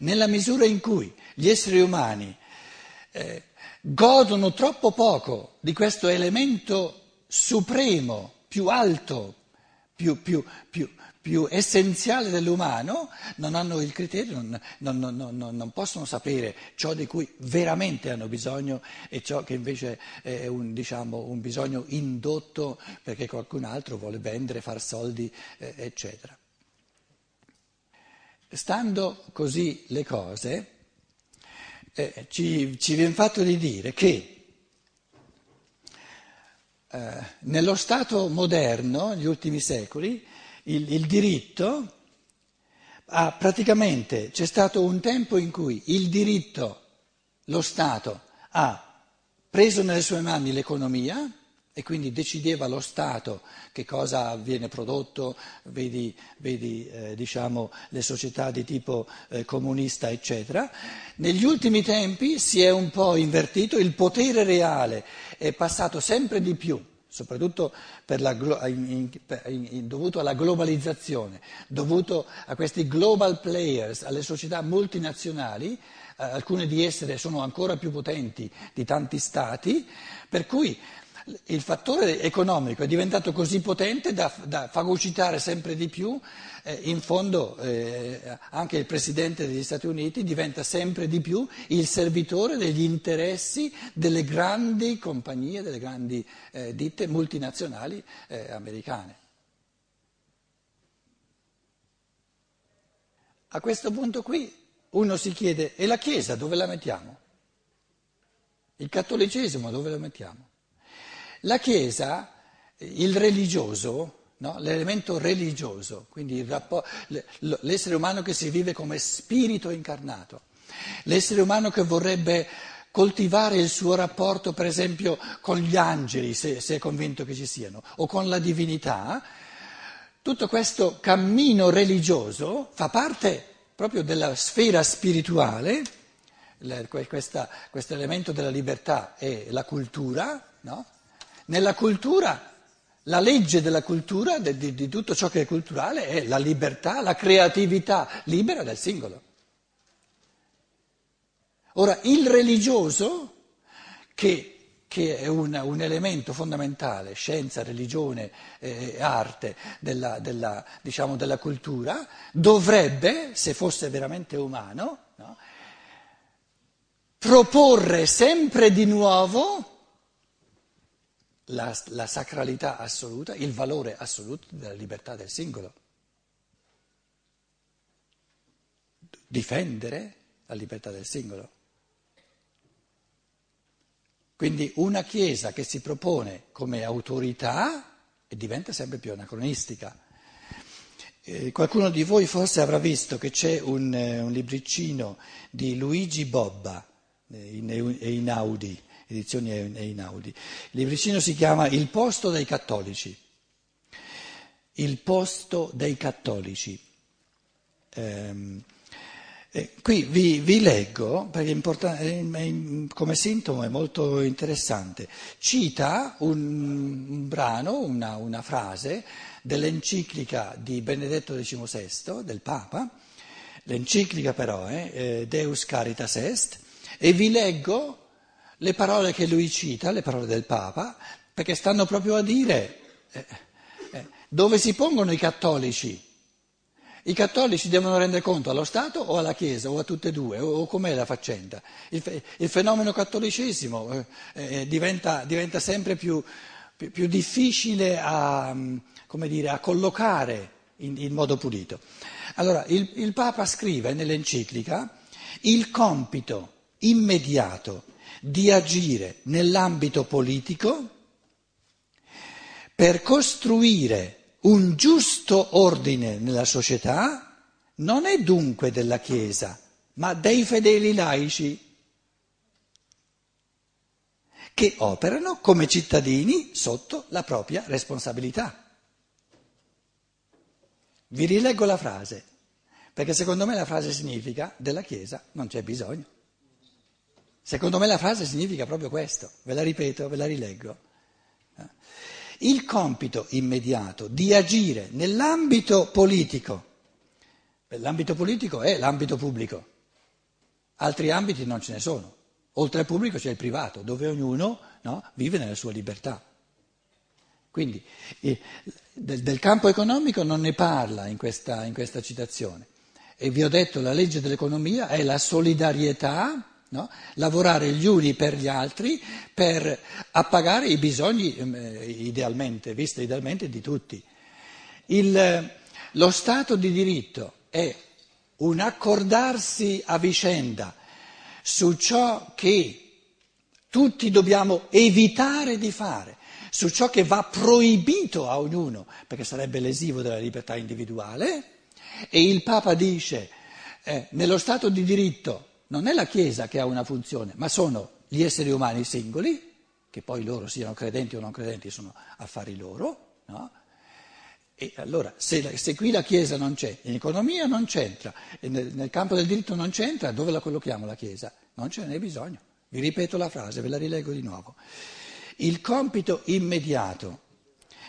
nella misura in cui gli esseri umani eh, godono troppo poco di questo elemento supremo, più alto, più, più, più, più essenziale dell'umano, non hanno il criterio, non, non, non, non, possono sapere ciò di cui veramente hanno bisogno e ciò che invece è un, diciamo, un bisogno indotto perché qualcun altro vuole vendere, far soldi, eh, eccetera. Stando così le cose, eh, ci, ci viene fatto di dire che eh, nello Stato moderno, negli ultimi secoli, il, il diritto ha praticamente, c'è stato un tempo in cui il diritto, lo Stato, ha preso nelle sue mani l'economia, e quindi decideva lo Stato che cosa viene prodotto, vedi, vedi eh, diciamo, le società di tipo eh, comunista, eccetera. Negli ultimi tempi si è un po' invertito, il potere reale è passato sempre di più, soprattutto la, in, in, in, dovuto alla globalizzazione, dovuto a questi global players, alle società multinazionali, eh, alcune di esse sono ancora più potenti di tanti stati, per cui il fattore economico è diventato così potente da, da fagocitare sempre di più, eh, in fondo eh, anche il Presidente degli Stati Uniti diventa sempre di più il servitore degli interessi delle grandi compagnie, delle grandi eh, ditte multinazionali eh, americane. A questo punto qui uno si chiede, e la Chiesa dove la mettiamo? Il cattolicesimo dove lo mettiamo? La Chiesa, il religioso, no? l'elemento religioso, quindi rapport, l'essere umano che si vive come spirito incarnato, l'essere umano che vorrebbe coltivare il suo rapporto, per esempio, con gli angeli, se, se è convinto che ci siano, o con la divinità, tutto questo cammino religioso fa parte proprio della sfera spirituale, questo elemento della libertà è la cultura, no? Nella cultura, la legge della cultura, di, di, tutto ciò che è culturale, è la libertà, la creatività libera del singolo. Ora, il religioso, che, che è un, un, elemento fondamentale, scienza, religione, eh, arte della, della, diciamo, della, cultura, dovrebbe, se fosse veramente umano, no, proporre sempre di nuovo la, la sacralità assoluta, il valore assoluto della libertà del singolo. Difendere la libertà del singolo. Quindi una Chiesa che si propone come autorità diventa sempre più anacronistica. Eh, qualcuno di voi forse avrà visto che c'è un, eh, un libricino di Luigi Bobba eh, in, in Audi edizioni Einaudi. Il libricino si chiama Il posto dei cattolici. Il posto dei cattolici. Eh, eh, qui vi, vi, leggo, perché è come sintomo è molto interessante, cita un, un brano, una, una, frase dell'enciclica di Benedetto XVI, del Papa, l'enciclica però è eh, Deus Caritas Est, e vi leggo le parole che lui cita, le parole del Papa, perché stanno proprio a dire eh, eh, dove si pongono i cattolici. I cattolici devono rendere conto allo Stato o alla Chiesa o a tutte e due, o, o com'è la faccenda. Il, il fenomeno cattolicesimo eh, eh diventa, diventa, sempre più, più, più difficile a, dire, a collocare in, in, modo pulito. Allora, il, il Papa scrive nell'enciclica il compito immediato di agire nell'ambito politico per costruire un giusto ordine nella società non è dunque della Chiesa, ma dei fedeli laici che operano come cittadini sotto la propria responsabilità. Vi rileggo la frase, perché secondo me la frase significa della Chiesa non c'è bisogno. Secondo me la frase significa proprio questo, ve la ripeto, ve la rileggo. Il compito immediato di agire nell'ambito politico, l'ambito politico è l'ambito pubblico, altri ambiti non ce ne sono. Oltre al pubblico c'è il privato, dove ognuno no, vive nella sua libertà. Quindi eh, del, del, campo economico non ne parla in questa, in questa citazione. E vi ho detto, la legge dell'economia è la solidarietà No? lavorare gli uni per gli altri per appagare i bisogni, eh, idealmente, visto idealmente, di tutti. Il, lo Stato di diritto è un accordarsi a vicenda su ciò che tutti dobbiamo evitare di fare, su ciò che va proibito a ognuno, perché sarebbe lesivo della libertà individuale, e il Papa dice, eh, nello Stato di diritto non è la Chiesa che ha una funzione, ma sono gli esseri umani singoli, che poi loro siano credenti o non credenti sono affari loro, no? E allora, se, se, qui la Chiesa non c'è, in economia non c'entra, nel, nel, campo del diritto non c'entra, dove la collochiamo la Chiesa? Non ce n'è bisogno. Vi ripeto la frase, ve la rilego di nuovo. Il compito immediato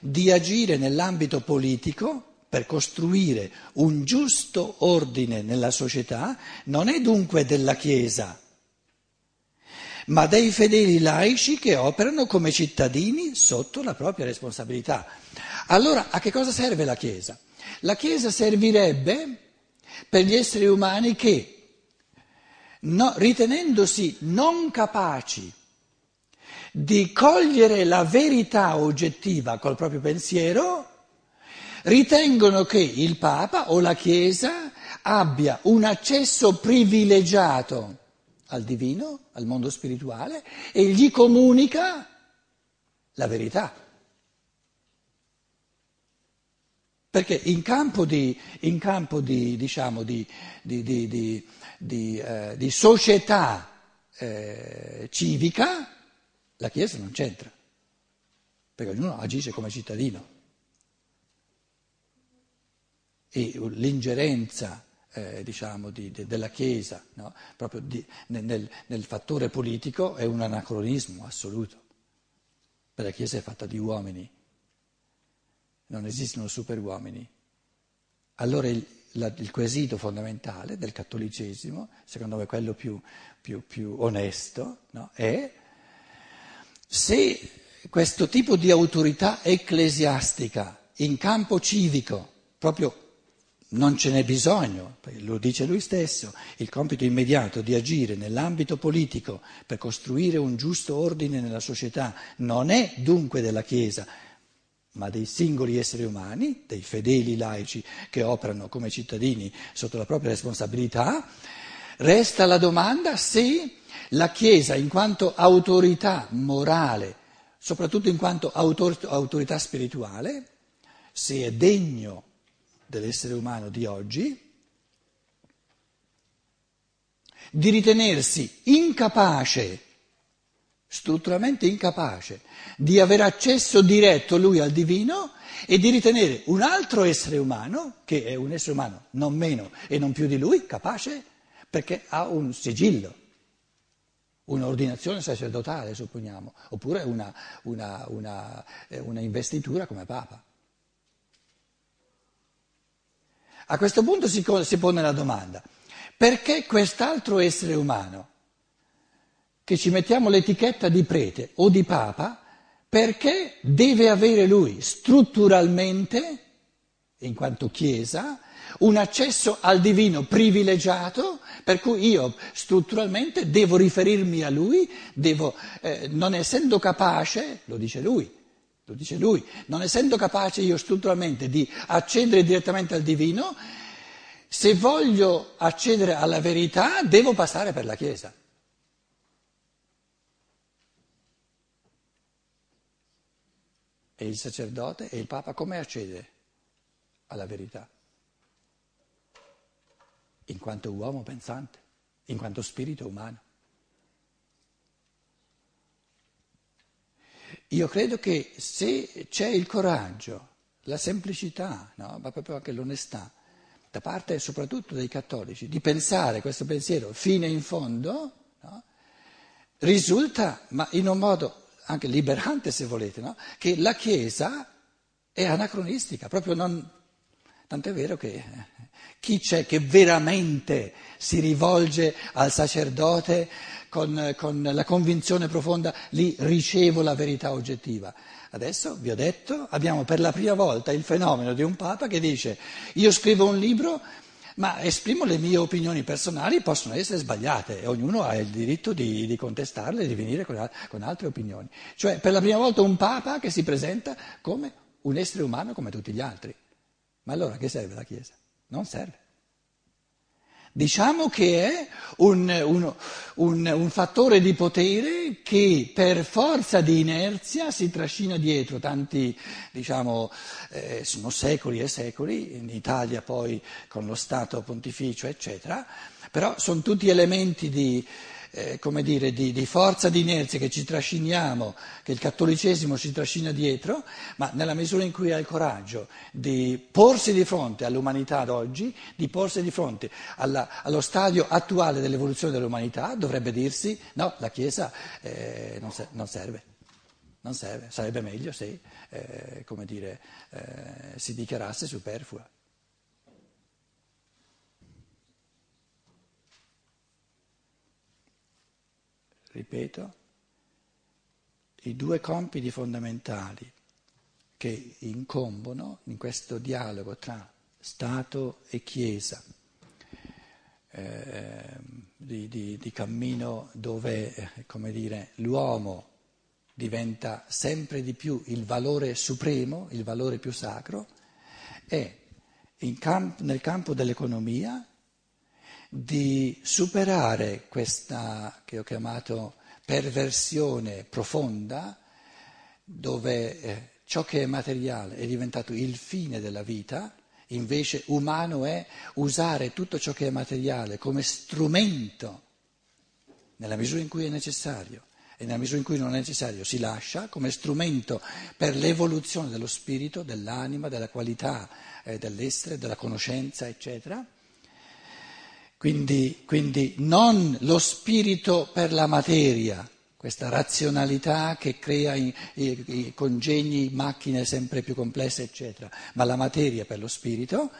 di agire nell'ambito politico per costruire un giusto ordine nella società non è dunque della Chiesa, ma dei fedeli laici che operano come cittadini sotto la propria responsabilità. Allora a che cosa serve la Chiesa? La Chiesa servirebbe per gli esseri umani che, no, ritenendosi non capaci di cogliere la verità oggettiva col proprio pensiero, ritengono che il Papa o la Chiesa abbia un accesso privilegiato al divino, al mondo spirituale, e gli comunica la verità. Perché in campo di, in campo di, diciamo, di, eh, di società eh, civica la Chiesa non c'entra, perché ognuno agisce come cittadino e l'ingerenza eh, diciamo, di, de, della Chiesa no? proprio di, nel, nel, fattore politico è un anacronismo assoluto. La Chiesa è fatta di uomini, non esistono superuomini. Allora il, la, il quesito fondamentale del cattolicesimo, secondo me quello più, più, più onesto, no? è se questo tipo di autorità ecclesiastica in campo civico, proprio non ce n'è bisogno, lo dice lui stesso, il compito immediato di agire nell'ambito politico per costruire un giusto ordine nella società. Non è dunque della Chiesa, ma dei singoli esseri umani, dei fedeli laici che operano come cittadini sotto la propria responsabilità, resta la domanda se la Chiesa in quanto autorità morale, soprattutto in quanto autorità spirituale, se è degno dell'essere umano di oggi, di ritenersi incapace, strutturalmente incapace, di avere accesso diretto lui al divino e di ritenere un altro essere umano, che è un essere umano non meno e non più di lui, capace perché ha un sigillo, un'ordinazione sacerdotale, supponiamo, oppure una, una, una, eh, una investitura come Papa. A questo punto si, si pone la domanda, perché quest'altro essere umano, che ci mettiamo l'etichetta di prete o di papa, perché deve avere lui strutturalmente, in quanto Chiesa, un accesso al divino privilegiato, per cui io strutturalmente devo riferirmi a lui, devo, eh, non essendo capace, lo dice lui, lo dice lui, non essendo capace io strutturalmente di accedere direttamente al divino, se voglio accedere alla verità devo passare per la Chiesa. E il sacerdote e il Papa come accede alla verità? In quanto uomo pensante, in quanto spirito umano. Io credo che se c'è il coraggio, la semplicità, no? ma proprio anche l'onestà, da parte soprattutto dei cattolici, di pensare questo pensiero fino in fondo, no? risulta, ma in un modo anche liberante se volete, no? che la Chiesa è anacronistica, proprio non, Tant'è vero che chi c'è che veramente si rivolge al sacerdote con, con, la convinzione profonda, lì ricevo la verità oggettiva. Adesso, vi ho detto, abbiamo per la prima volta il fenomeno di un Papa che dice io scrivo un libro ma esprimo le mie opinioni personali, possono essere sbagliate e ognuno ha il diritto di, di contestarle e di venire con, con altre opinioni. Cioè per la prima volta un Papa che si presenta come un essere umano come tutti gli altri. Ma allora che serve la Chiesa? Non serve. Diciamo che è un, un, un, un, fattore di potere che per forza di inerzia si trascina dietro tanti, diciamo, eh, sono secoli e secoli, in Italia poi con lo Stato pontificio, eccetera, però sono tutti elementi di, eh, come dire, di, di forza di inerzia che ci trasciniamo, che il cattolicesimo ci trascina dietro, ma nella misura in cui ha il coraggio di porsi di fronte all'umanità d'oggi, di porsi di fronte alla, allo stadio attuale dell'evoluzione dell'umanità, dovrebbe dirsi no, la Chiesa eh, non, se, non, serve. Non serve, sarebbe meglio se eh, dire, eh, si dichiarasse superflua. Ripeto, i due compiti fondamentali che incombono in questo dialogo tra Stato e Chiesa, eh, di, di, di, cammino dove eh, dire, l'uomo diventa sempre di più il valore supremo, il valore più sacro, è camp- nel campo dell'economia di superare questa che ho chiamato perversione profonda, dove eh, ciò che è materiale è diventato il fine della vita, invece umano è usare tutto ciò che è materiale come strumento nella misura in cui è necessario e nella misura in cui non è necessario si lascia come strumento per l'evoluzione dello spirito, dell'anima, della qualità eh, dell'essere, della conoscenza, eccetera. Quindi, quindi non lo spirito per la materia, questa razionalità che crea i, i, i, congegni, macchine sempre più complesse, eccetera, ma la materia per lo spirito.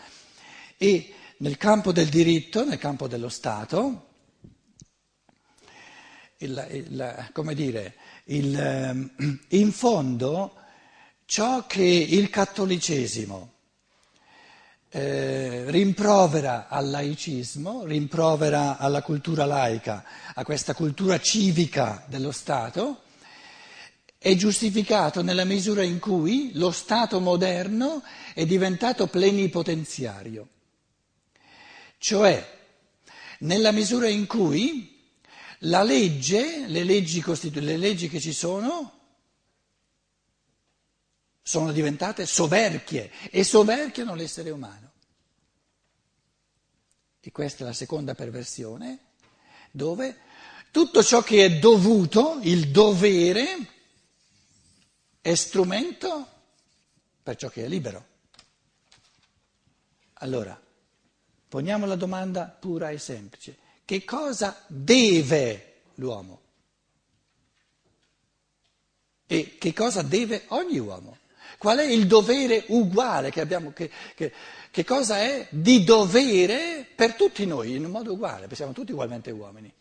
E nel campo del diritto, nel campo dello Stato, il, il, come dire, il, in fondo ciò che il cattolicesimo eh, rimprovera al laicismo, rimprovera alla cultura laica, a questa cultura civica dello Stato, è giustificato nella misura in cui lo Stato moderno è diventato plenipotenziario, cioè nella misura in cui la legge, le leggi, costitu- le leggi che ci sono, sono diventate soverchie e soverchiano l'essere umano. E questa è la seconda perversione, dove tutto ciò che è dovuto, il dovere, è strumento per ciò che è libero. Allora, poniamo la domanda pura e semplice. Che cosa deve l'uomo? E che cosa deve ogni uomo? Qual è il dovere uguale che abbiamo, che, che, che cosa è di dovere per tutti noi, in un modo uguale, perché siamo tutti ugualmente uomini.